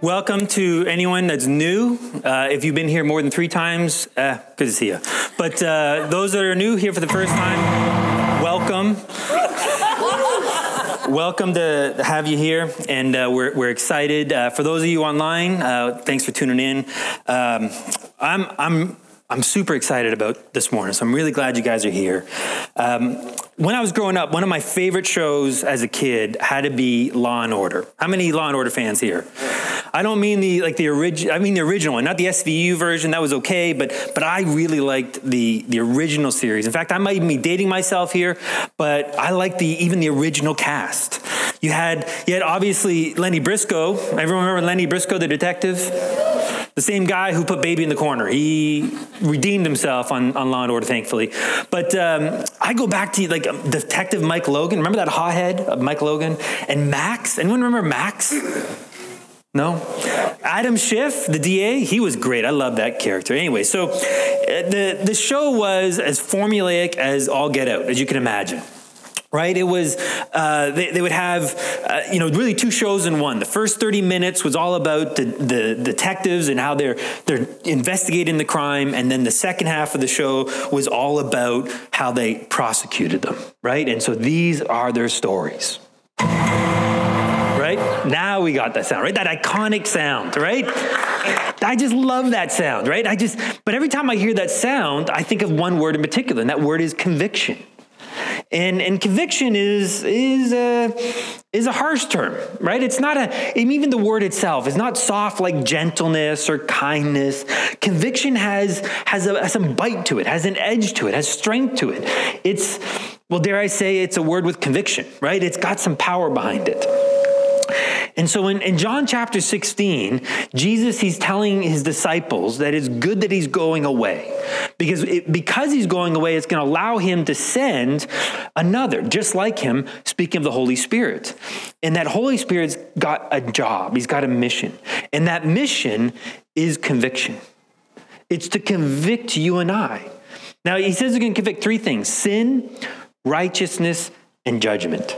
Welcome to anyone that's new. Uh, if you've been here more than three times, uh, good to see you. But uh, those that are new here for the first time, welcome. welcome to have you here, and uh, we're, we're excited. Uh, for those of you online, uh, thanks for tuning in. Um, I'm, I'm I'm super excited about this morning, so I'm really glad you guys are here. Um, when I was growing up, one of my favorite shows as a kid had to be Law and Order. How many Law and Order fans here? I don't mean the like the original. I mean the original one, not the SVU version. That was okay, but but I really liked the the original series. In fact, I might even be dating myself here, but I like the even the original cast. You had you had obviously Lenny Briscoe. Everyone remember Lenny Briscoe, the detective? The same guy who put baby in the corner. He redeemed himself on, on Law and Order, thankfully. But um, I go back to like Detective Mike Logan. Remember that hothead of Mike Logan? And Max? Anyone remember Max? No? Adam Schiff, the DA, he was great. I love that character. Anyway, so uh, the, the show was as formulaic as all get out, as you can imagine right it was uh, they, they, would have uh, you know really two shows in one the first 30 minutes was all about the, the detectives and how they're they're investigating the crime and then the second half of the show was all about how they prosecuted them right and so these are their stories right now we got that sound right that iconic sound right I just love that sound, right? I just, but every time I hear that sound, I think of one word in particular, and that word is conviction. And, and conviction is, is, a, is a harsh term, right? It's not a, even the word itself is not soft like gentleness or kindness. Conviction has, has, a, has some bite to it, has an edge to it, has strength to it. It's, well, dare I say, it's a word with conviction, right? It's got some power behind it. And so in, in John chapter 16, Jesus, he's telling his disciples that it's good that he's going away. Because, it, because he's going away, it's going to allow him to send another, just like him, speaking of the Holy Spirit. And that Holy Spirit's got a job, he's got a mission. And that mission is conviction. It's to convict you and I. Now, he says he's going to convict three things sin, righteousness, and judgment.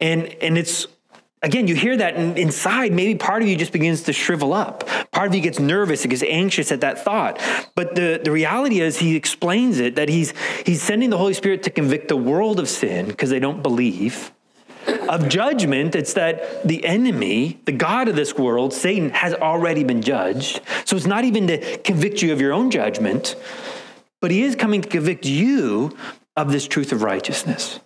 And, and it's Again, you hear that and inside, maybe part of you just begins to shrivel up. Part of you gets nervous, it gets anxious at that thought. But the, the reality is, he explains it that he's, he's sending the Holy Spirit to convict the world of sin because they don't believe. Of judgment, it's that the enemy, the God of this world, Satan, has already been judged. So it's not even to convict you of your own judgment, but he is coming to convict you of this truth of righteousness.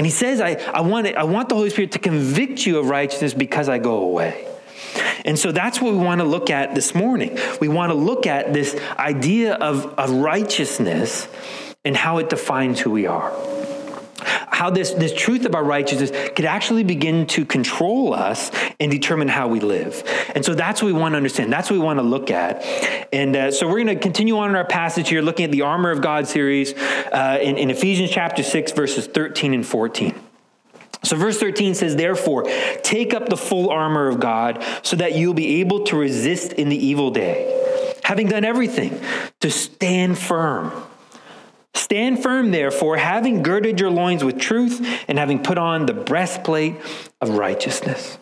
And he says, I, I, want it, I want the Holy Spirit to convict you of righteousness because I go away. And so that's what we want to look at this morning. We want to look at this idea of, of righteousness and how it defines who we are how this, this truth about righteousness could actually begin to control us and determine how we live. And so that's what we want to understand. That's what we want to look at. And uh, so we're going to continue on in our passage here, looking at the Armor of God series uh, in, in Ephesians chapter 6, verses 13 and 14. So, verse 13 says, Therefore, take up the full armor of God so that you'll be able to resist in the evil day, having done everything to stand firm. Stand firm, therefore, having girded your loins with truth and having put on the breastplate of righteousness.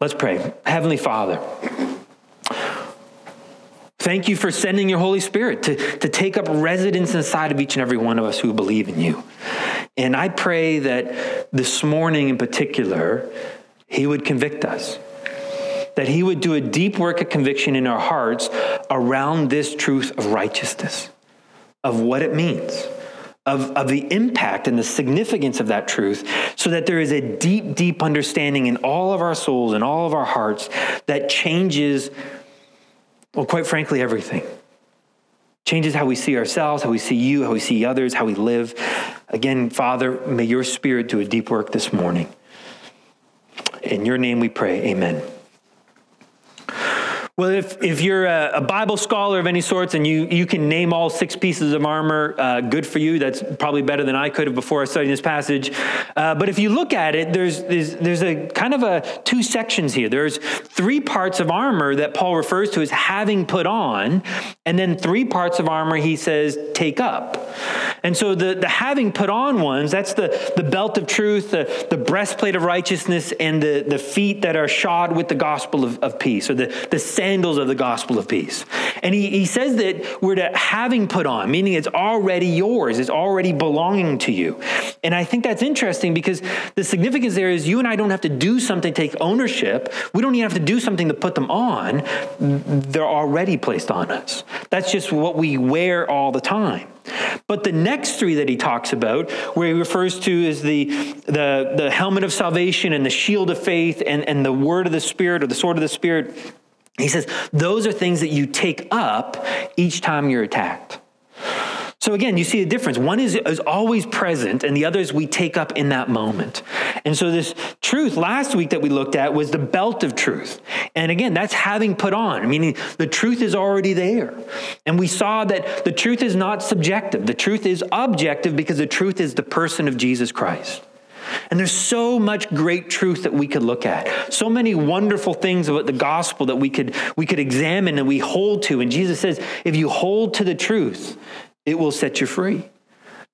Let's pray. Heavenly Father, thank you for sending your Holy Spirit to, to take up residence inside of each and every one of us who believe in you. And I pray that this morning in particular, He would convict us that he would do a deep work of conviction in our hearts around this truth of righteousness of what it means, of, of the impact and the significance of that truth, so that there is a deep, deep understanding in all of our souls and all of our hearts that changes, well, quite frankly, everything. Changes how we see ourselves, how we see you, how we see others, how we live. Again, Father, may your spirit do a deep work this morning. In your name we pray. Amen. Well, if, if you're a, a, Bible scholar of any sorts and you, you can name all six pieces of armor, uh, good for you. That's probably better than I could have before I studied this passage. Uh, but if you look at it, there's, there's, there's a kind of a two sections here. There's three parts of armor that Paul refers to as having put on, and then three parts of armor he says take up. And so the, the having put on ones, that's the, the belt of truth, the, the breastplate of righteousness, and the, the feet that are shod with the gospel of, of peace, or the, the sandals of the gospel of peace. And he, he says that we're to having put on, meaning it's already yours, it's already belonging to you. And I think that's interesting because the significance there is you and I don't have to do something to take ownership. We don't even have to do something to put them on. They're already placed on us. That's just what we wear all the time. But the next three that he talks about, where he refers to is the, the, the helmet of salvation and the shield of faith and, and the word of the Spirit or the sword of the Spirit, he says those are things that you take up each time you're attacked. So again, you see the difference. One is, is always present, and the other is we take up in that moment. And so this truth last week that we looked at was the belt of truth. And again, that's having put on, meaning the truth is already there. And we saw that the truth is not subjective. The truth is objective because the truth is the person of Jesus Christ. And there's so much great truth that we could look at. So many wonderful things about the gospel that we could we could examine and we hold to. And Jesus says, if you hold to the truth, it will set you free.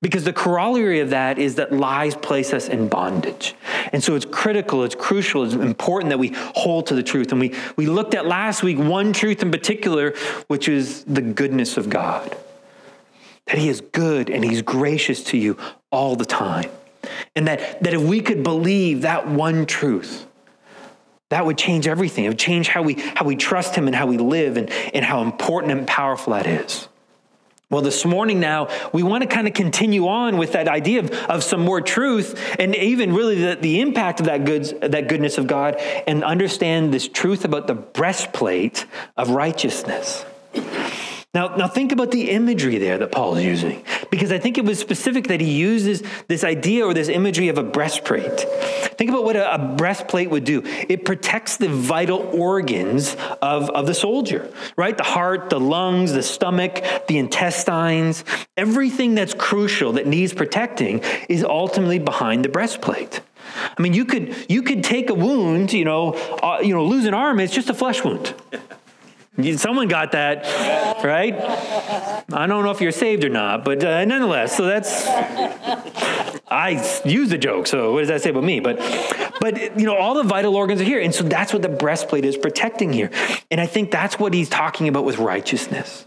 Because the corollary of that is that lies place us in bondage. And so it's critical, it's crucial, it's important that we hold to the truth. And we, we looked at last week one truth in particular, which is the goodness of God. That He is good and He's gracious to you all the time. And that, that if we could believe that one truth, that would change everything. It would change how we, how we trust Him and how we live and, and how important and powerful that is. Well, this morning now, we want to kind of continue on with that idea of, of some more truth and even really the, the impact of that, goods, that goodness of God and understand this truth about the breastplate of righteousness. Now, now think about the imagery there that Paul is using, because I think it was specific that he uses this idea or this imagery of a breastplate. Think about what a, a breastplate would do. It protects the vital organs of, of the soldier, right? The heart, the lungs, the stomach, the intestines, everything that's crucial that needs protecting is ultimately behind the breastplate. I mean, you could you could take a wound, you know, uh, you know, lose an arm. It's just a flesh wound. Someone got that, right? I don't know if you're saved or not, but uh, nonetheless, so that's I use the joke. So what does that say about me? But but you know, all the vital organs are here, and so that's what the breastplate is protecting here. And I think that's what he's talking about with righteousness.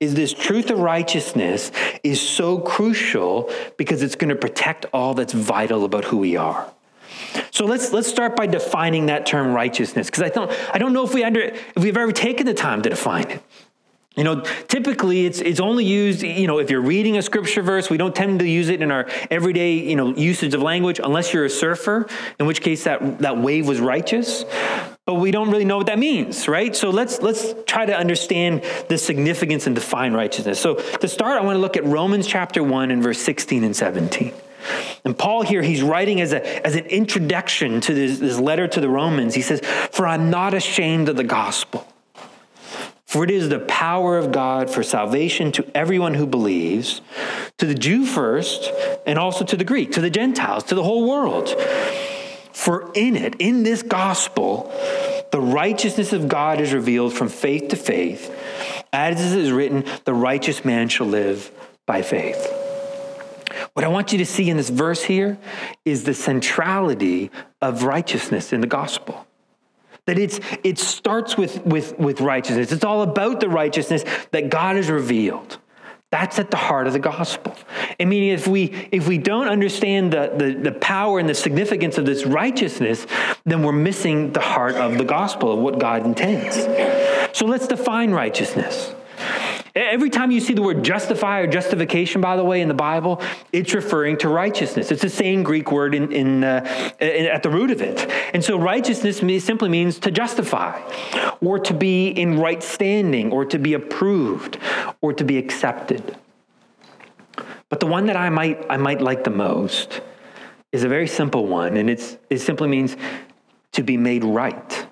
Is this truth of righteousness is so crucial because it's going to protect all that's vital about who we are. So let's let's start by defining that term righteousness because I don't I don't know if we under if we've ever taken the time to define it. You know, typically it's it's only used, you know, if you're reading a scripture verse, we don't tend to use it in our everyday, you know, usage of language unless you're a surfer, in which case that that wave was righteous. But we don't really know what that means, right? So let's let's try to understand the significance and define righteousness. So to start, I want to look at Romans chapter 1 and verse 16 and 17. And Paul here, he's writing as, a, as an introduction to this, this letter to the Romans. He says, For I'm not ashamed of the gospel. For it is the power of God for salvation to everyone who believes, to the Jew first, and also to the Greek, to the Gentiles, to the whole world. For in it, in this gospel, the righteousness of God is revealed from faith to faith. As it is written, the righteous man shall live by faith. What I want you to see in this verse here is the centrality of righteousness in the gospel. That it's, it starts with, with, with righteousness. It's all about the righteousness that God has revealed. That's at the heart of the gospel. I mean, if we if we don't understand the, the, the, power and the significance of this righteousness, then we're missing the heart of the gospel of what God intends. So let's define righteousness. Every time you see the word justify or justification, by the way, in the Bible, it's referring to righteousness. It's the same Greek word in, in, uh, in at the root of it. And so righteousness simply means to justify, or to be in right standing, or to be approved, or to be accepted. But the one that I might, I might like the most is a very simple one, and it's, it simply means to be made right.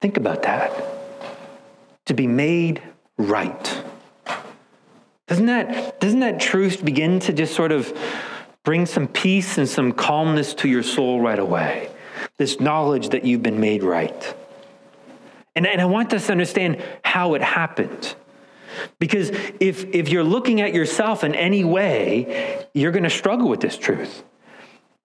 Think about that. To be made right. Doesn't that, doesn't that truth begin to just sort of bring some peace and some calmness to your soul right away? This knowledge that you've been made right. And, and I want us to understand how it happened. Because if, if you're looking at yourself in any way, you're going to struggle with this truth.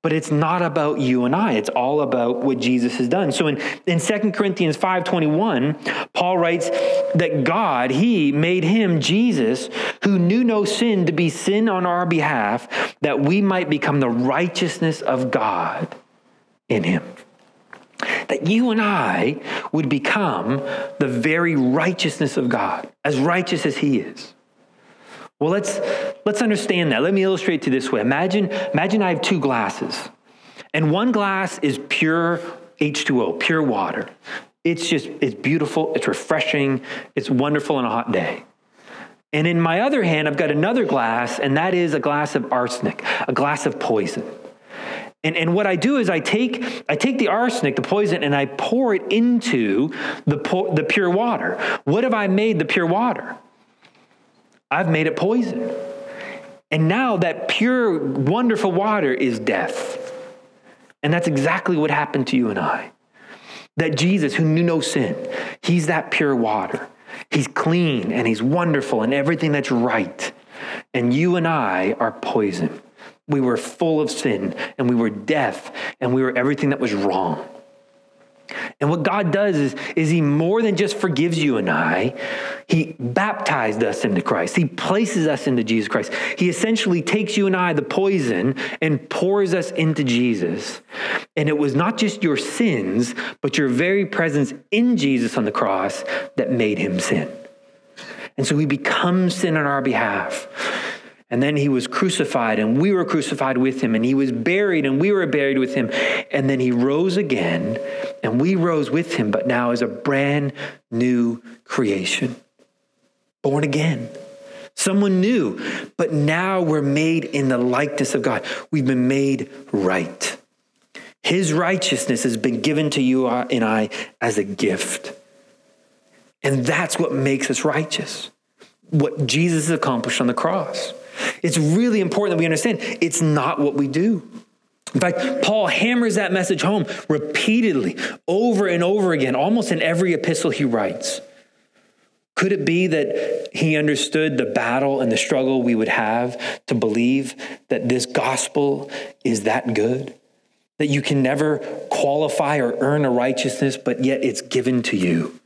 But it's not about you and I. It's all about what Jesus has done. So in, in 2 Corinthians 5.21, Paul writes that God, he made him, Jesus, who knew no sin, to be sin on our behalf, that we might become the righteousness of God in him. That you and I would become the very righteousness of God, as righteous as he is. Well, let's, let's understand that. Let me illustrate to this way. Imagine, imagine I have two glasses, and one glass is pure H2O, pure water. It's just, it's beautiful, it's refreshing, it's wonderful on a hot day. And in my other hand, I've got another glass, and that is a glass of arsenic, a glass of poison. And, and what I do is I take, I take the arsenic, the poison, and I pour it into the, the pure water. What have I made the pure water? I've made it poison. And now that pure, wonderful water is death. And that's exactly what happened to you and I. That Jesus, who knew no sin, he's that pure water. He's clean and he's wonderful and everything that's right. And you and I are poison. We were full of sin and we were death and we were everything that was wrong. And what God does is, is He more than just forgives you and I, He baptized us into Christ. He places us into Jesus Christ. He essentially takes you and I, the poison, and pours us into Jesus. And it was not just your sins, but your very presence in Jesus on the cross that made Him sin. And so He becomes sin on our behalf. And then he was crucified, and we were crucified with him. And he was buried, and we were buried with him. And then he rose again, and we rose with him, but now as a brand new creation. Born again. Someone new, but now we're made in the likeness of God. We've been made right. His righteousness has been given to you and I as a gift. And that's what makes us righteous. What Jesus accomplished on the cross. It's really important that we understand it's not what we do. In fact, Paul hammers that message home repeatedly, over and over again, almost in every epistle he writes. Could it be that he understood the battle and the struggle we would have to believe that this gospel is that good? That you can never qualify or earn a righteousness, but yet it's given to you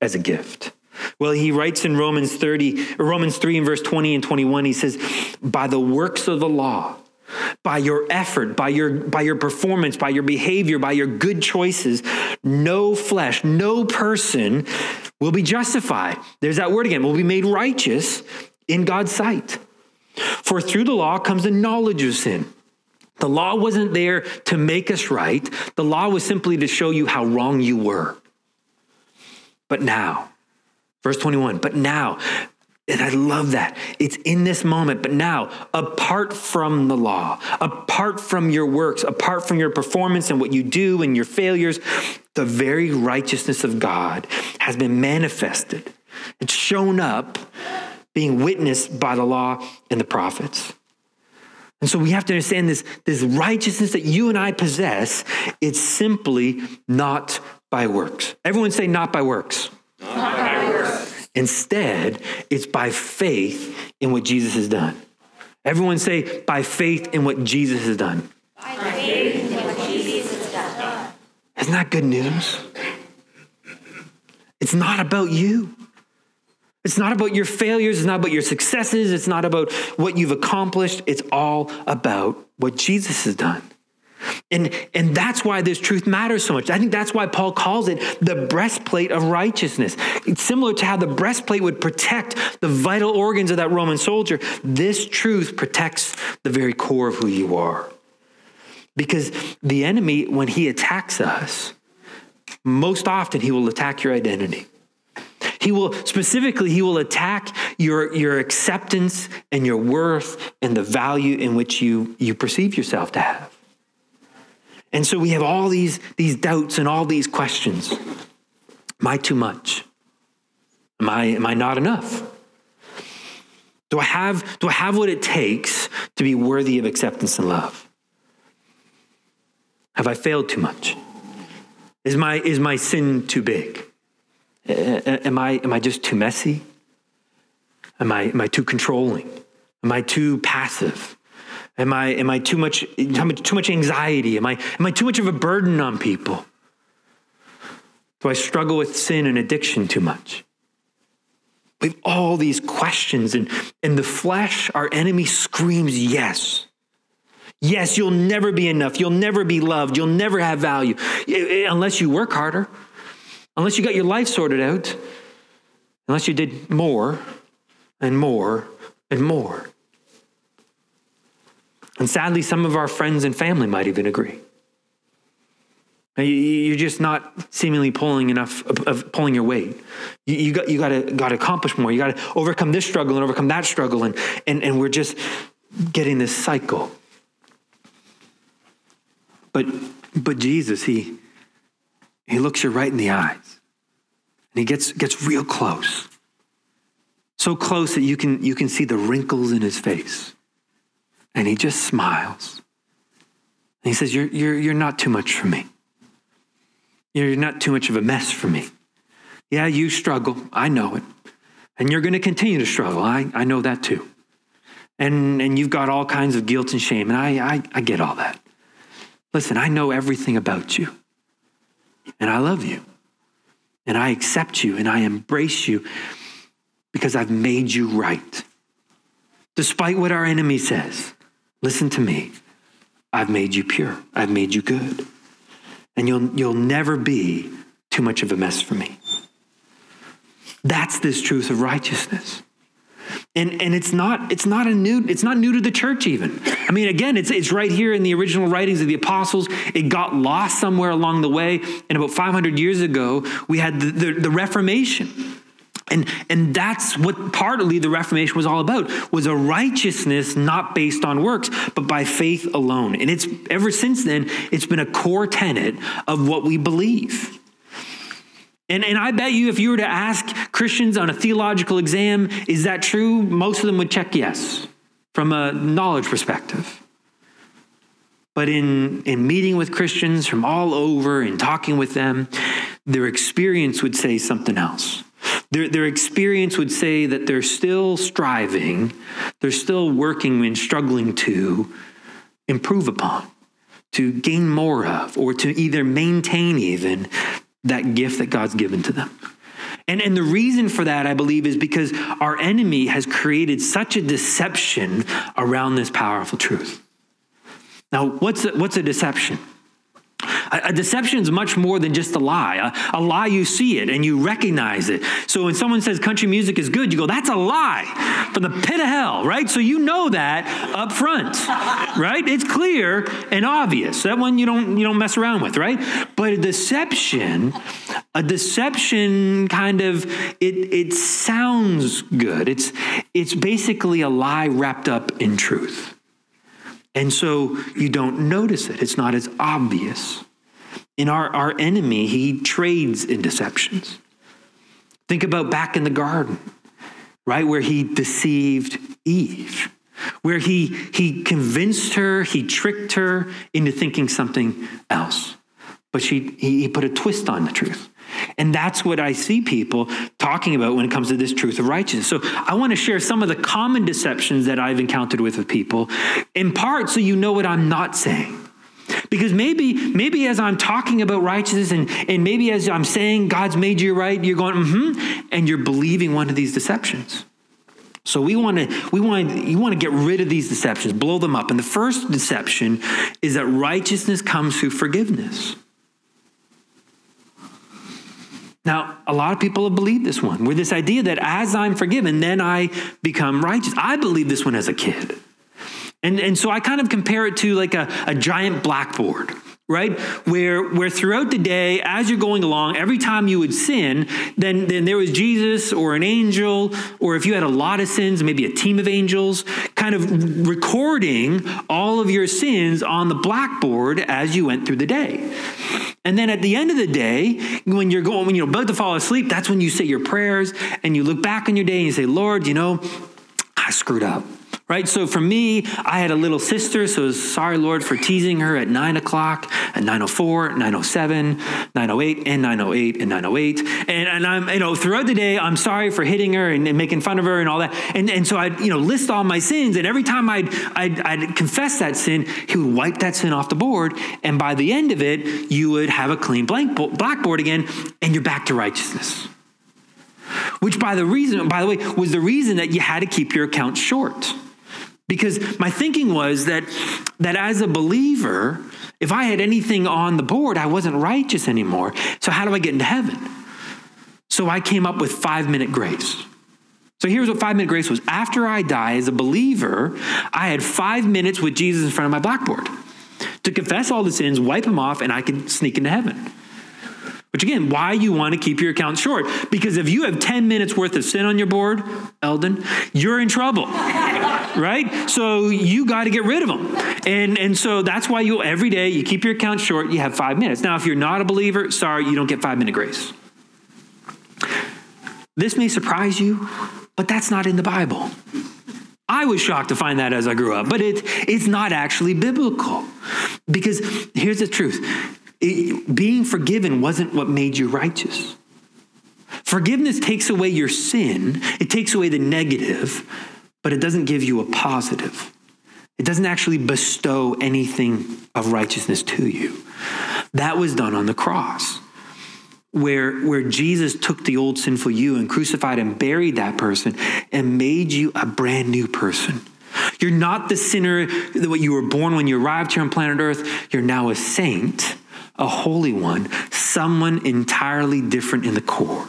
as a gift? Well, he writes in Romans 30, Romans 3 and verse 20 and 21, he says, by the works of the law, by your effort, by your, by your performance, by your behavior, by your good choices, no flesh, no person will be justified. There's that word again, will be made righteous in God's sight. For through the law comes the knowledge of sin. The law wasn't there to make us right. The law was simply to show you how wrong you were. But now, Verse 21, but now, and I love that. It's in this moment, but now, apart from the law, apart from your works, apart from your performance and what you do and your failures, the very righteousness of God has been manifested. It's shown up, being witnessed by the law and the prophets. And so we have to understand this, this righteousness that you and I possess, it's simply not by works. Everyone say, not by works. Not by Instead, it's by faith in what Jesus has done. Everyone say, by faith in what Jesus has done. By faith in what Jesus has done. Isn't that good news? It's not about you. It's not about your failures. It's not about your successes. It's not about what you've accomplished. It's all about what Jesus has done. And, and that's why this truth matters so much. I think that's why Paul calls it the breastplate of righteousness. It's similar to how the breastplate would protect the vital organs of that Roman soldier. This truth protects the very core of who you are. Because the enemy, when he attacks us, most often he will attack your identity. He will specifically, he will attack your, your acceptance and your worth and the value in which you, you perceive yourself to have. And so we have all these, these doubts and all these questions. Am I too much? Am I, am I not enough? Do I, have, do I have what it takes to be worthy of acceptance and love? Have I failed too much? Is my, is my sin too big? Am I, am I just too messy? Am I, am I too controlling? Am I too passive? Am I, am I too much, too much anxiety? Am I, am I too much of a burden on people? Do I struggle with sin and addiction too much? We have all these questions, and in the flesh, our enemy screams, Yes. Yes, you'll never be enough. You'll never be loved. You'll never have value unless you work harder, unless you got your life sorted out, unless you did more and more and more. And sadly, some of our friends and family might even agree. You're just not seemingly pulling enough of, pulling your weight. You, you, got you got to got to accomplish more. You got to overcome this struggle and overcome that struggle, and and and we're just getting this cycle. But but Jesus, he he looks you right in the eyes, and he gets gets real close, so close that you can you can see the wrinkles in his face, and he just smiles. And he says, "You're you're you're not too much for me." You're not too much of a mess for me. Yeah, you struggle. I know it. And you're going to continue to struggle. I, I know that too. And, and you've got all kinds of guilt and shame. And I, I, I get all that. Listen, I know everything about you. And I love you. And I accept you and I embrace you because I've made you right. Despite what our enemy says, listen to me. I've made you pure. I've made you good and you'll, you'll never be too much of a mess for me. That's this truth of righteousness. And, and it's not it's not a new it's not new to the church even. I mean again it's it's right here in the original writings of the apostles. It got lost somewhere along the way and about 500 years ago we had the, the, the Reformation. And, and that's what partly the Reformation was all about, was a righteousness not based on works, but by faith alone. And it's ever since then, it's been a core tenet of what we believe. And, and I bet you if you were to ask Christians on a theological exam, is that true? Most of them would check yes from a knowledge perspective. But in, in meeting with Christians from all over and talking with them, their experience would say something else. Their, their experience would say that they're still striving, they're still working and struggling to improve upon, to gain more of, or to either maintain even that gift that God's given to them. And, and the reason for that, I believe, is because our enemy has created such a deception around this powerful truth. Now, what's a, what's a deception? A, a deception is much more than just a lie. A, a, lie, you see it and you recognize it. So when someone says country music is good, you go, that's a lie from the pit of hell, right? So you know that up front, right? It's clear and obvious. That one you don't you don't mess around with, right? But a deception, a deception kind of it it sounds good. It's it's basically a lie wrapped up in truth. And so you don't notice it. It's not as obvious. In our, our enemy, he trades in deceptions. Think about back in the garden, right, where he deceived Eve, where he, he convinced her, he tricked her into thinking something else. But she, he, he put a twist on the truth. And that's what I see people talking about when it comes to this truth of righteousness. So I want to share some of the common deceptions that I've encountered with, with people, in part so you know what I'm not saying. Because maybe, maybe as I'm talking about righteousness and, and maybe as I'm saying God's made you right, you're going, mm-hmm, and you're believing one of these deceptions. So we want to we want you want to get rid of these deceptions, blow them up. And the first deception is that righteousness comes through forgiveness. Now, a lot of people have believed this one, where this idea that as I'm forgiven, then I become righteous. I believed this one as a kid. And, and so I kind of compare it to like a, a giant blackboard right? Where, where throughout the day, as you're going along, every time you would sin, then, then there was Jesus or an angel, or if you had a lot of sins, maybe a team of angels kind of recording all of your sins on the blackboard as you went through the day. And then at the end of the day, when you're going, when you're about to fall asleep, that's when you say your prayers and you look back on your day and you say, Lord, you know, I screwed up right? So for me, I had a little sister, so sorry, Lord, for teasing her at 9 o'clock, at 9.04, 9.07, 9.08, and 9.08, and 9.08. And, and I'm, you know, throughout the day, I'm sorry for hitting her and, and, making fun of her and all that. And, and so I'd, you know, list all my sins, and every time I'd, I'd, I'd confess that sin, he would wipe that sin off the board, and by the end of it, you would have a clean blank blackboard again, and you're back to righteousness which by the reason by the way was the reason that you had to keep your account short because my thinking was that, that as a believer, if I had anything on the board, I wasn't righteous anymore. So, how do I get into heaven? So, I came up with five minute grace. So, here's what five minute grace was after I die as a believer, I had five minutes with Jesus in front of my blackboard to confess all the sins, wipe them off, and I could sneak into heaven. Which again, why you want to keep your account short. Because if you have 10 minutes worth of sin on your board, Eldon, you're in trouble. right? So you got to get rid of them. And, and so that's why you every day you keep your account short, you have five minutes. Now, if you're not a believer, sorry, you don't get five minute grace. This may surprise you, but that's not in the Bible. I was shocked to find that as I grew up, but it, it's not actually biblical. Because here's the truth it, being forgiven wasn't what made you righteous. Forgiveness takes away your sin, it takes away the negative, but it doesn't give you a positive. It doesn't actually bestow anything of righteousness to you. That was done on the cross, where, where Jesus took the old sinful you and crucified and buried that person and made you a brand new person. You're not the sinner that you were born when you arrived here on planet Earth. You're now a saint a holy one, someone entirely different in the core.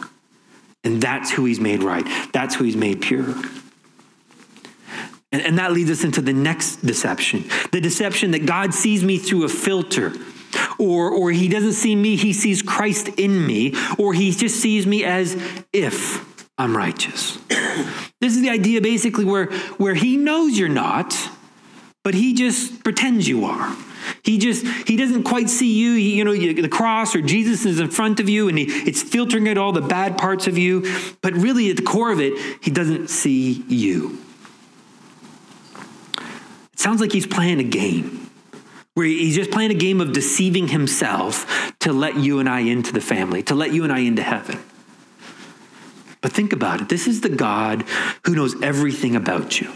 And that's who he's made right. That's who he's made pure. And, and that leads us into the next deception the deception that God sees me through a filter. Or, or he doesn't see me, he sees Christ in me, or he just sees me as if I'm righteous. this is the idea basically where, where he knows you're not, but he just pretends you are. He just he doesn't quite see you. He, you know, the cross or Jesus is in front of you, and he, it's filtering out all the bad parts of you. But really, at the core of it, he doesn't see you. It sounds like he's playing a game, where he's just playing a game of deceiving himself to let you and I into the family, to let you and I into heaven. But think about it. This is the God who knows everything about you,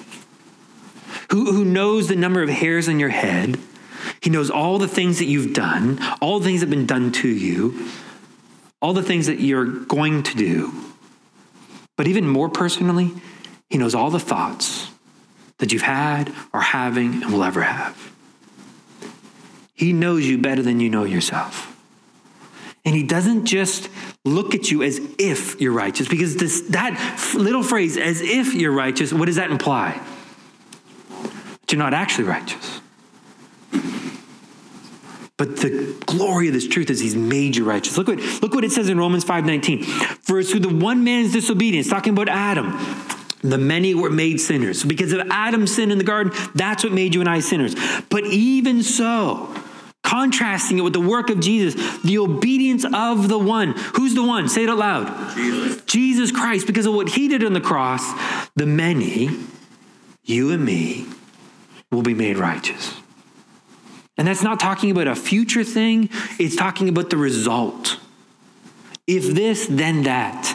who, who knows the number of hairs on your head he knows all the things that you've done, all the things that have been done to you, all the things that you're going to do. But even more personally, He knows all the thoughts that you've had, are having, and will ever have. He knows you better than you know yourself. And he doesn't just look at you as if you're righteous, because this, that little phrase, as if you're righteous, what does that imply? That you're not actually righteous. But the glory of this truth is he's made you righteous. Look what, look what it says in Romans 5.19. For through the one man's disobedience, talking about Adam, the many were made sinners. So because of Adam's sin in the garden, that's what made you and I sinners. But even so, contrasting it with the work of Jesus, the obedience of the one. Who's the one? Say it out loud. Jesus. Jesus Christ. Because of what he did on the cross, the many, you and me, will be made righteous. And that's not talking about a future thing, it's talking about the result. If this, then that.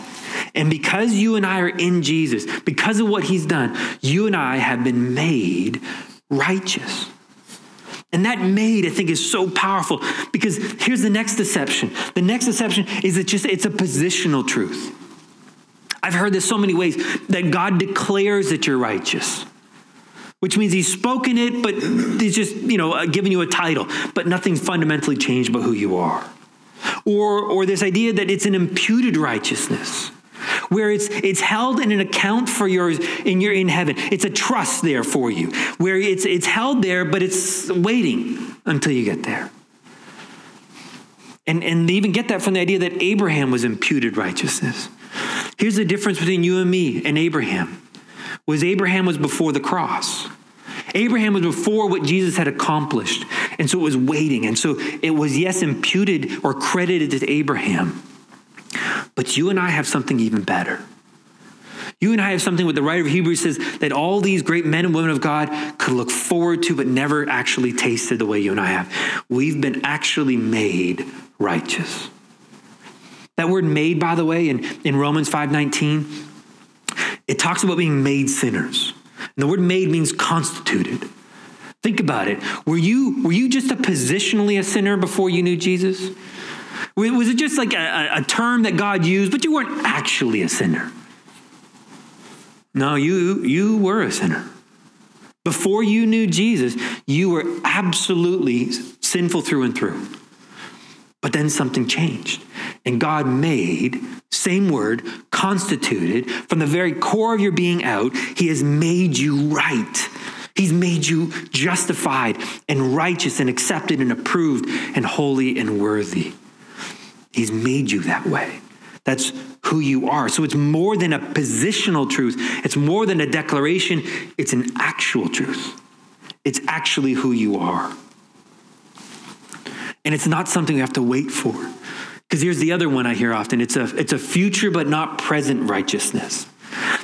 And because you and I are in Jesus, because of what he's done, you and I have been made righteous. And that made, I think, is so powerful because here's the next deception. The next deception is it just it's a positional truth. I've heard this so many ways that God declares that you're righteous which means he's spoken it, but he's just, you know, uh, giving you a title, but nothing fundamentally changed about who you are. Or, or this idea that it's an imputed righteousness, where it's, it's held in an account for yours in your in heaven. It's a trust there for you, where it's, it's held there, but it's waiting until you get there. And, and they even get that from the idea that Abraham was imputed righteousness. Here's the difference between you and me and Abraham was Abraham was before the cross. Abraham was before what Jesus had accomplished. And so it was waiting. And so it was, yes, imputed or credited to Abraham. But you and I have something even better. You and I have something what the writer of Hebrews says that all these great men and women of God could look forward to, but never actually tasted the way you and I have. We've been actually made righteous. That word made, by the way, in, in Romans 5:19, it talks about being made sinners. And the word made means constituted. Think about it. Were you, were you just a positionally a sinner before you knew Jesus? Was it just like a, a term that God used, but you weren't actually a sinner? No, you, you were a sinner. Before you knew Jesus, you were absolutely sinful through and through. But then something changed. And God made, same word, constituted, from the very core of your being out, He has made you right. He's made you justified and righteous and accepted and approved and holy and worthy. He's made you that way. That's who you are. So it's more than a positional truth, it's more than a declaration, it's an actual truth. It's actually who you are. And it's not something you have to wait for. Because here's the other one I hear often it's a, it's a future but not present righteousness.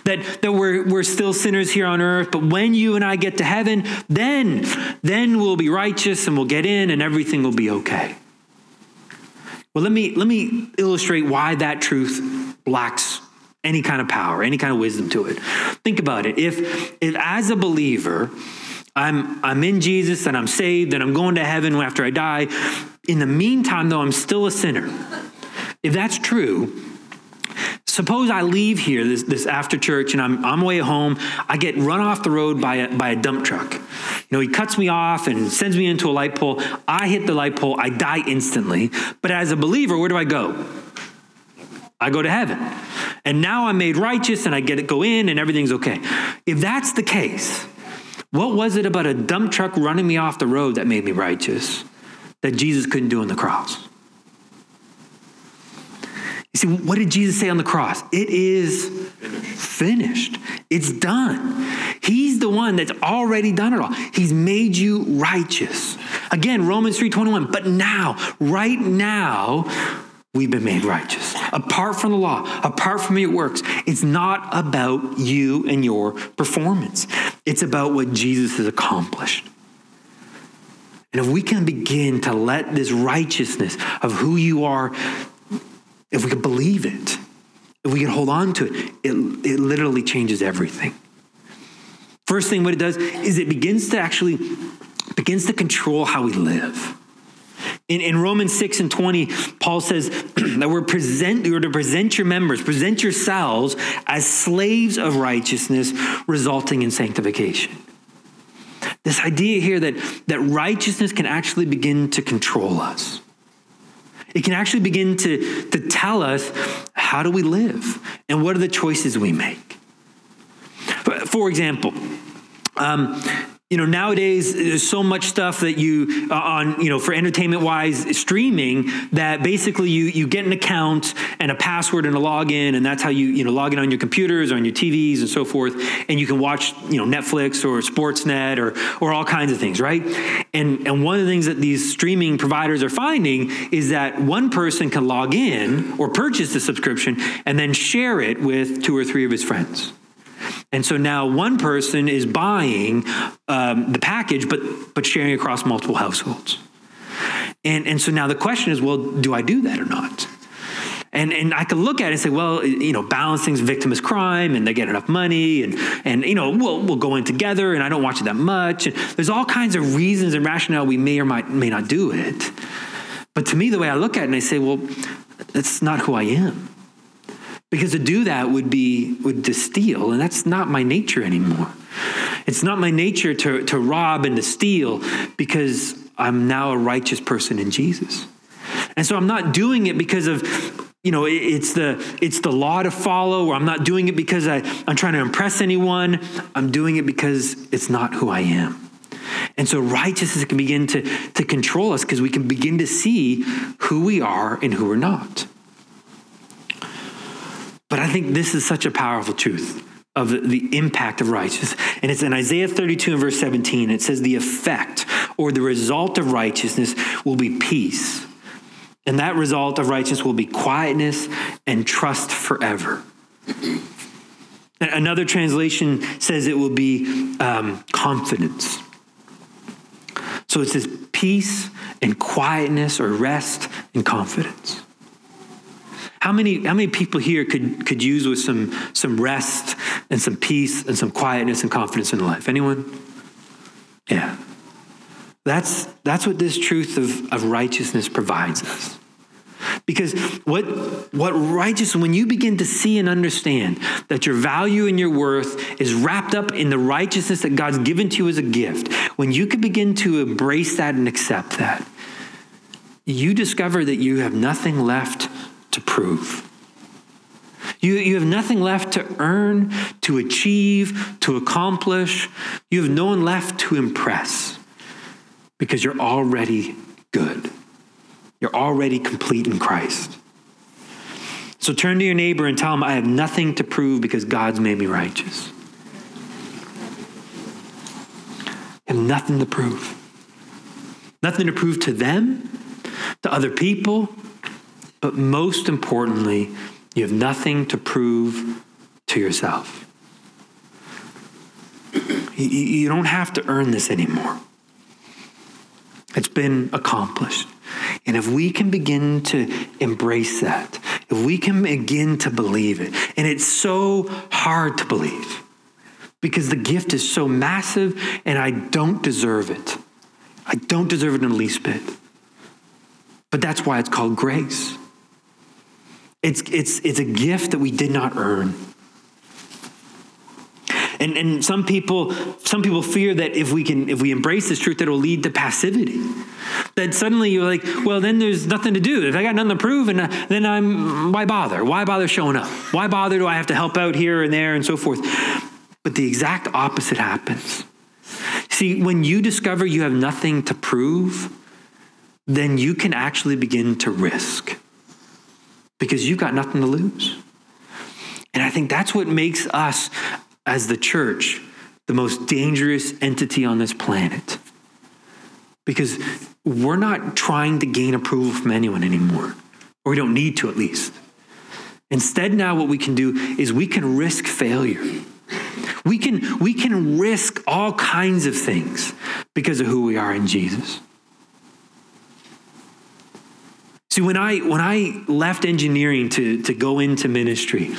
That, that we're, we're still sinners here on earth, but when you and I get to heaven, then, then we'll be righteous and we'll get in and everything will be okay. Well, let me, let me illustrate why that truth lacks any kind of power, any kind of wisdom to it. Think about it. If, if as a believer, I'm, I'm in Jesus and I'm saved and I'm going to heaven after I die, in the meantime, though, I'm still a sinner. If that's true, suppose I leave here this, this after church and I'm, I'm way home. I get run off the road by a, by a dump truck. You know, he cuts me off and sends me into a light pole. I hit the light pole. I die instantly. But as a believer, where do I go? I go to heaven. And now I'm made righteous and I get to go in and everything's okay. If that's the case, what was it about a dump truck running me off the road that made me righteous that Jesus couldn't do on the cross? You see, what did Jesus say on the cross? It is finished. It's done. He's the one that's already done it all. He's made you righteous. Again, Romans 3:21, but now, right now, we've been made righteous. Apart from the law, apart from your works, it's not about you and your performance. It's about what Jesus has accomplished. And if we can begin to let this righteousness of who you are, if we can believe it, if we can hold on to it, it, it literally changes everything. First thing what it does is it begins to actually begins to control how we live. In, in Romans 6 and 20, Paul says that we're, present, we're to present your members, present yourselves as slaves of righteousness, resulting in sanctification. This idea here that, that righteousness can actually begin to control us. It can actually begin to, to tell us how do we live and what are the choices we make. For example, um, you know nowadays there's so much stuff that you uh, on you know for entertainment wise streaming that basically you you get an account and a password and a login and that's how you you know log in on your computers or on your TVs and so forth and you can watch you know Netflix or Sportsnet or or all kinds of things right? And and one of the things that these streaming providers are finding is that one person can log in or purchase the subscription and then share it with two or three of his friends and so now one person is buying um, the package, but but sharing across multiple households. And and so now the question is, well, do I do that or not? And and I can look at it and say, well, you know, balancing's victimless crime, and they get enough money, and and you know, we'll we'll go in together, and I don't watch it that much. And there's all kinds of reasons and rationale we may or might may not do it. But to me, the way I look at it, and I say, well, that's not who I am. Because to do that would be would to steal, and that's not my nature anymore. It's not my nature to, to rob and to steal because I'm now a righteous person in Jesus. And so I'm not doing it because of you know it's the it's the law to follow or i'm not doing it because I, i'm trying to impress anyone i'm doing it because it's not who i am and so righteousness can begin to, to control us because we can begin to see who we are and who we're not but I think this is such a powerful truth of the, impact of righteousness And it's in Isaiah 32 and verse 17. It says, The effect or the result of righteousness will be peace. And that result of righteousness will be quietness and trust forever. Another translation says it will be um, confidence. So it says peace and quietness or rest and confidence. How many, how many people here could, could use with some, some rest and some peace and some quietness and confidence in life? Anyone? Yeah. That's, that's what this truth of, of righteousness provides us. Because what, what righteous, when you begin to see and understand that your value and your worth is wrapped up in the righteousness that God's given to you as a gift, when you can begin to embrace that and accept that, you discover that you have nothing left to prove. You, you have nothing left to earn, to achieve, to accomplish. You have no one left to impress because you're already good. You're already complete in Christ. So turn to your neighbor and tell him, I have nothing to prove because God's made me righteous. I have nothing to prove. Nothing to prove to them, to other people, but most importantly, you have nothing to prove to yourself. You don't have to earn this anymore. It's been accomplished. And if we can begin to embrace that, if we can begin to believe it, and it's so hard to believe because the gift is so massive and I don't deserve it. I don't deserve it in the least bit. But that's why it's called grace. It's, it's, it's a gift that we did not earn. And, and some people some people fear that if we can if we embrace this truth that will lead to passivity. That suddenly you're like well then there's nothing to do. If i got nothing to prove and uh, then i'm why bother? Why bother showing up? Why bother? Do i have to help out here and there and so forth? But the exact opposite happens. See when you discover you have nothing to prove then you can actually begin to risk because you've got nothing to lose and I think that's what makes us as the church, the most dangerous entity on this planet. Because we're not trying to gain approval from anyone anymore, or we don't need to at least. Instead, now what we can do is we can risk failure. We can, we can risk all kinds of things because of who we are in Jesus. See, when I when I left engineering to, to go into ministry,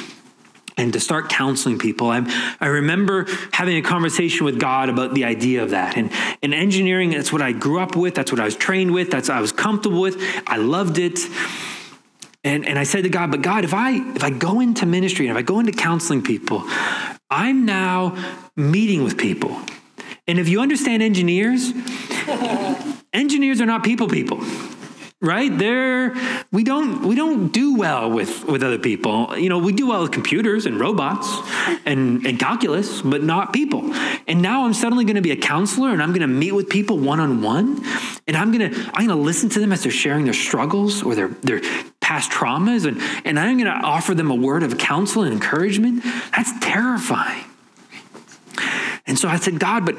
and to start counseling people. I, I remember having a conversation with God about the idea of that. And in engineering, that's what I grew up with, that's what I was trained with, that's what I was comfortable with. I loved it. And, and I said to God, but God, if I if I go into ministry and if I go into counseling people, I'm now meeting with people. And if you understand engineers, engineers are not people people right? There we don't we don't do well with with other people. You know we do well with computers and robots and and calculus but not people. And now i'm suddenly going to be a counselor and i'm going to meet with people one-on-one and i'm going to i'm going to listen to them as they're sharing their struggles or their their past traumas and and i'm going to offer them a word of counsel and encouragement. That's terrifying. And so i said god but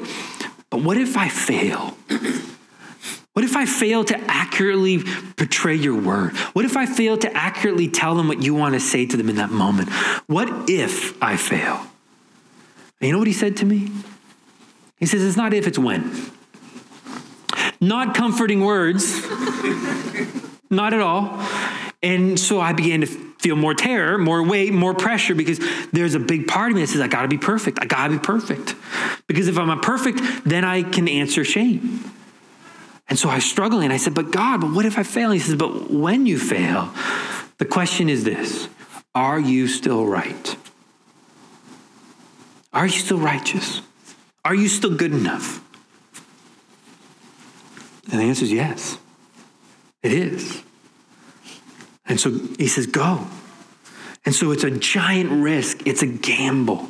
but what if i fail what if I fail to accurately portray your word? What if I fail to accurately tell them what you want to say to them in that moment? What if I fail? And you know what he said to me? He says, It's not if, it's when. Not comforting words, not at all. And so I began to feel more terror, more weight, more pressure because there's a big part of me that says, I gotta be perfect. I gotta be perfect. Because if I'm not perfect, then I can answer shame. And so I was struggling. I said, But God, but what if I fail? He says, But when you fail, the question is this Are you still right? Are you still righteous? Are you still good enough? And the answer is yes, it is. And so he says, Go. And so it's a giant risk, it's a gamble.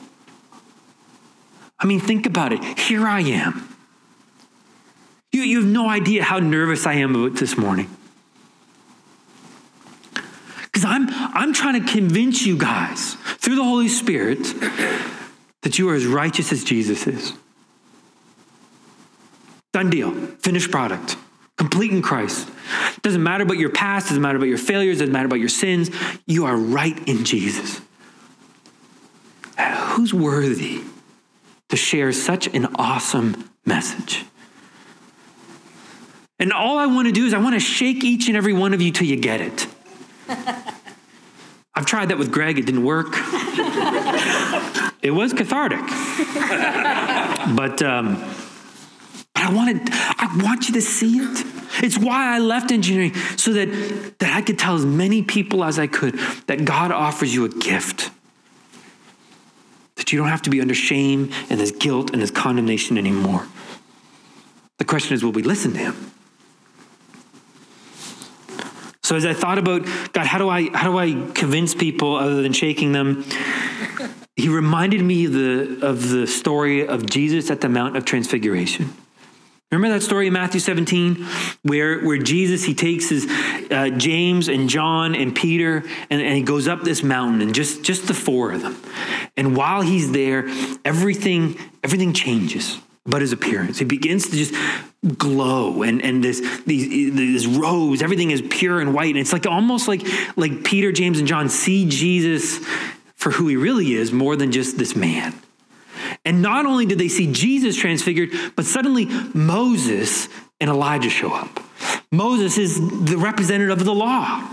I mean, think about it. Here I am. You, you have no idea how nervous I am about this morning. Because I'm, I'm trying to convince you guys through the Holy Spirit that you are as righteous as Jesus is. Done deal. Finished product. Complete in Christ. Doesn't matter about your past, doesn't matter about your failures, doesn't matter about your sins. You are right in Jesus. Who's worthy to share such an awesome message? And all I want to do is I want to shake each and every one of you till you get it. I've tried that with Greg, it didn't work. it was cathartic. but um, I wanted I want you to see it. It's why I left engineering so that, that I could tell as many people as I could that God offers you a gift. That you don't have to be under shame and this guilt and this condemnation anymore. The question is, will we listen to him? So as I thought about God, how do I how do I convince people other than shaking them? He reminded me the of the story of Jesus at the Mount of Transfiguration. Remember that story in Matthew 17 where, where Jesus, he takes his uh, James and John and Peter and, and he goes up this mountain and just, just the four of them. And while he's there, everything, everything changes but his appearance. He begins to just glow and, and this, these, these robes, everything is pure and white. And it's like almost like, like Peter, James, and John see Jesus for who he really is more than just this man. And not only did they see Jesus transfigured, but suddenly Moses and Elijah show up. Moses is the representative of the law,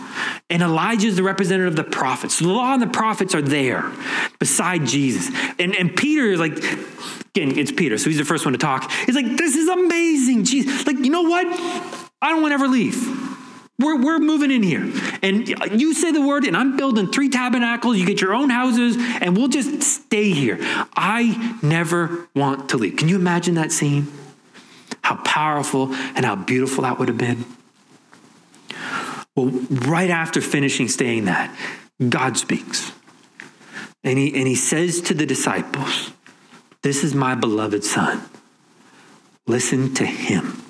and Elijah is the representative of the prophets. So the law and the prophets are there beside Jesus. And, and Peter is like, again, it's Peter, so he's the first one to talk. He's like, this is amazing. Jesus, like, you know what? I don't want to ever leave. We're, we're moving in here. And you say the word, and I'm building three tabernacles. You get your own houses, and we'll just stay here. I never want to leave. Can you imagine that scene? How powerful and how beautiful that would have been. Well, right after finishing saying that, God speaks. And he, and he says to the disciples, This is my beloved son. Listen to him.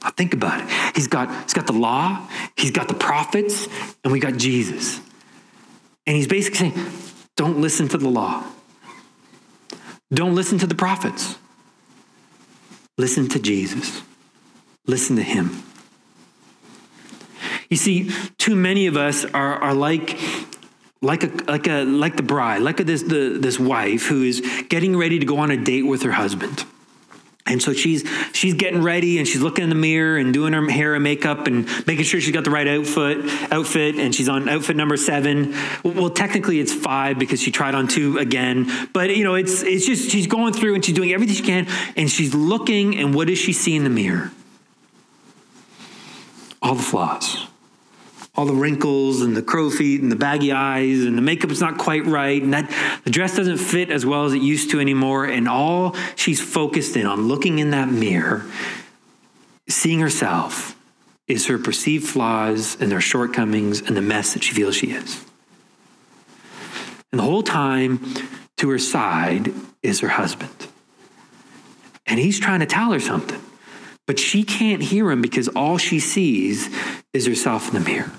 Now think about it. He's got, he's got the law, he's got the prophets, and we got Jesus. And he's basically saying, don't listen to the law. Don't listen to the prophets. Listen to Jesus. Listen to him. You see, too many of us are, are like, like, a, like, a, like the bride, like a, this, the, this wife who is getting ready to go on a date with her husband. And so she's she's getting ready and she's looking in the mirror and doing her hair and makeup and making sure she's got the right outfit outfit and she's on outfit number seven. Well, technically it's five because she tried on two again. But you know, it's it's just she's going through and she's doing everything she can and she's looking and what does she see in the mirror? All the flaws all the wrinkles and the crow feet and the baggy eyes and the makeup is not quite right. And that the dress doesn't fit as well as it used to anymore. And all she's focused in on looking in that mirror seeing herself is her perceived flaws and their shortcomings and the mess that she feels she is. And the whole time to her side is her husband. And he's trying to tell her something but she can't hear him because all she sees is herself in the mirror.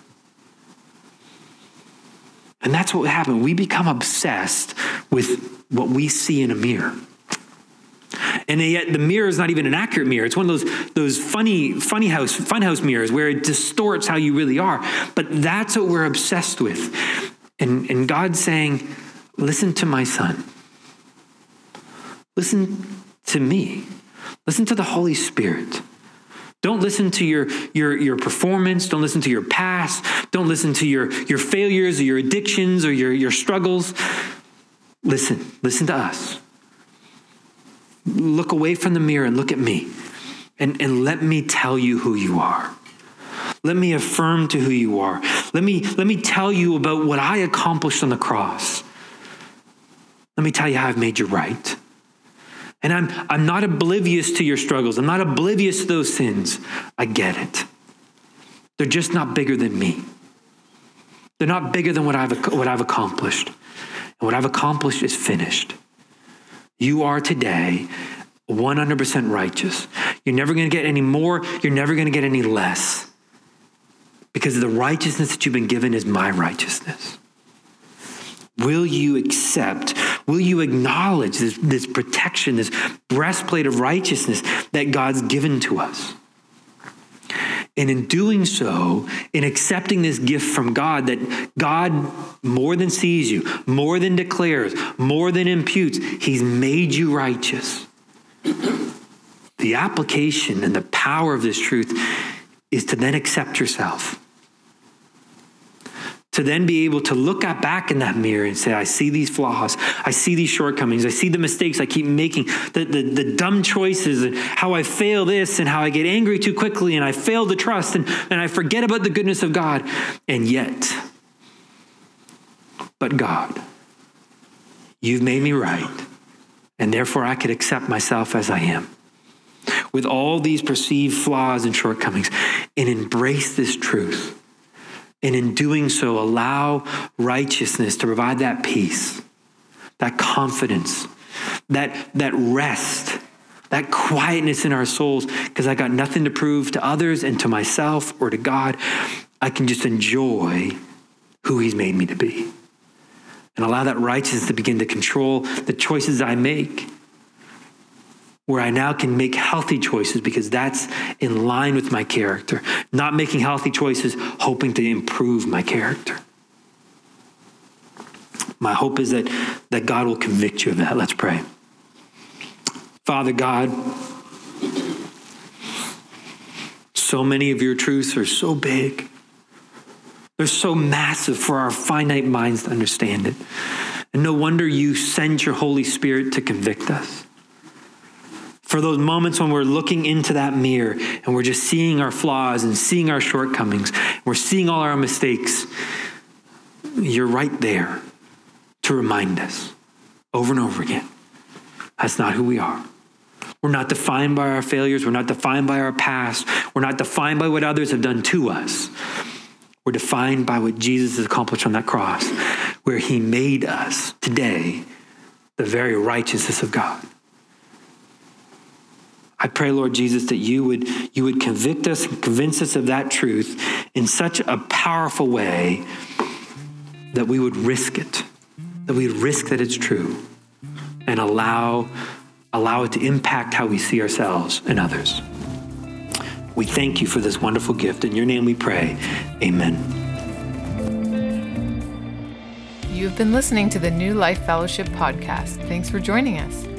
And that's what happened. We become obsessed with what we see in a mirror. And yet the mirror is not even an accurate mirror. It's one of those, those funny, funny house, funhouse mirrors where it distorts how you really are. But that's what we're obsessed with. And, and God's saying, listen to my son. Listen to me. Listen to the Holy Spirit. Don't listen to your, your, your performance. Don't listen to your past. Don't listen to your, your failures or your addictions or your, your struggles. Listen. Listen to us. Look away from the mirror and look at me. And, and let me tell you who you are. Let me affirm to who you are. Let me, let me tell you about what I accomplished on the cross. Let me tell you how I've made you right. And I'm, I'm not oblivious to your struggles. I'm not oblivious to those sins. I get it. They're just not bigger than me. They're not bigger than what I've, what I've accomplished. And what I've accomplished is finished. You are today 100% righteous. You're never going to get any more. You're never going to get any less. Because the righteousness that you've been given is my righteousness. Will you accept Will you acknowledge this, this protection, this breastplate of righteousness that God's given to us? And in doing so, in accepting this gift from God, that God more than sees you, more than declares, more than imputes, He's made you righteous. The application and the power of this truth is to then accept yourself to then be able to look at back in that mirror and say, I see these flaws. I see these shortcomings. I see the mistakes I keep making, the, the, the dumb choices, and how I fail this, and how I get angry too quickly, and I fail to trust, and, and I forget about the goodness of God. And yet, but God, you've made me right, and therefore I could accept myself as I am. With all these perceived flaws and shortcomings, and embrace this truth and in doing so, allow righteousness to provide that peace, that confidence, that, that rest, that quietness in our souls, because I got nothing to prove to others and to myself or to God. I can just enjoy who He's made me to be. And allow that righteousness to begin to control the choices I make where I now can make healthy choices because that's in line with my character, not making healthy choices hoping to improve my character. My hope is that, that God will convict you of that. Let's pray. Father God, so many of your truths are so big. They're so massive for our finite minds to understand it. And no wonder you send your Holy Spirit to convict us for those moments when we're looking into that mirror and we're just seeing our flaws and seeing our shortcomings, we're seeing all our mistakes, you're right there to remind us over and over again that's not who we are. We're not defined by our failures. We're not defined by our past. We're not defined by what others have done to us. We're defined by what Jesus has accomplished on that cross, where he made us today the very righteousness of God. I pray, Lord Jesus, that you would, you would convict us and convince us of that truth in such a powerful way that we would risk it, that we would risk that it's true and allow, allow it to impact how we see ourselves and others. We thank you for this wonderful gift. In your name we pray. Amen. You've been listening to the New Life Fellowship podcast. Thanks for joining us.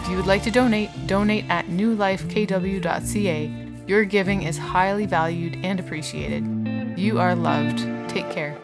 If you would like to donate, donate at newlifekw.ca. Your giving is highly valued and appreciated. You are loved. Take care.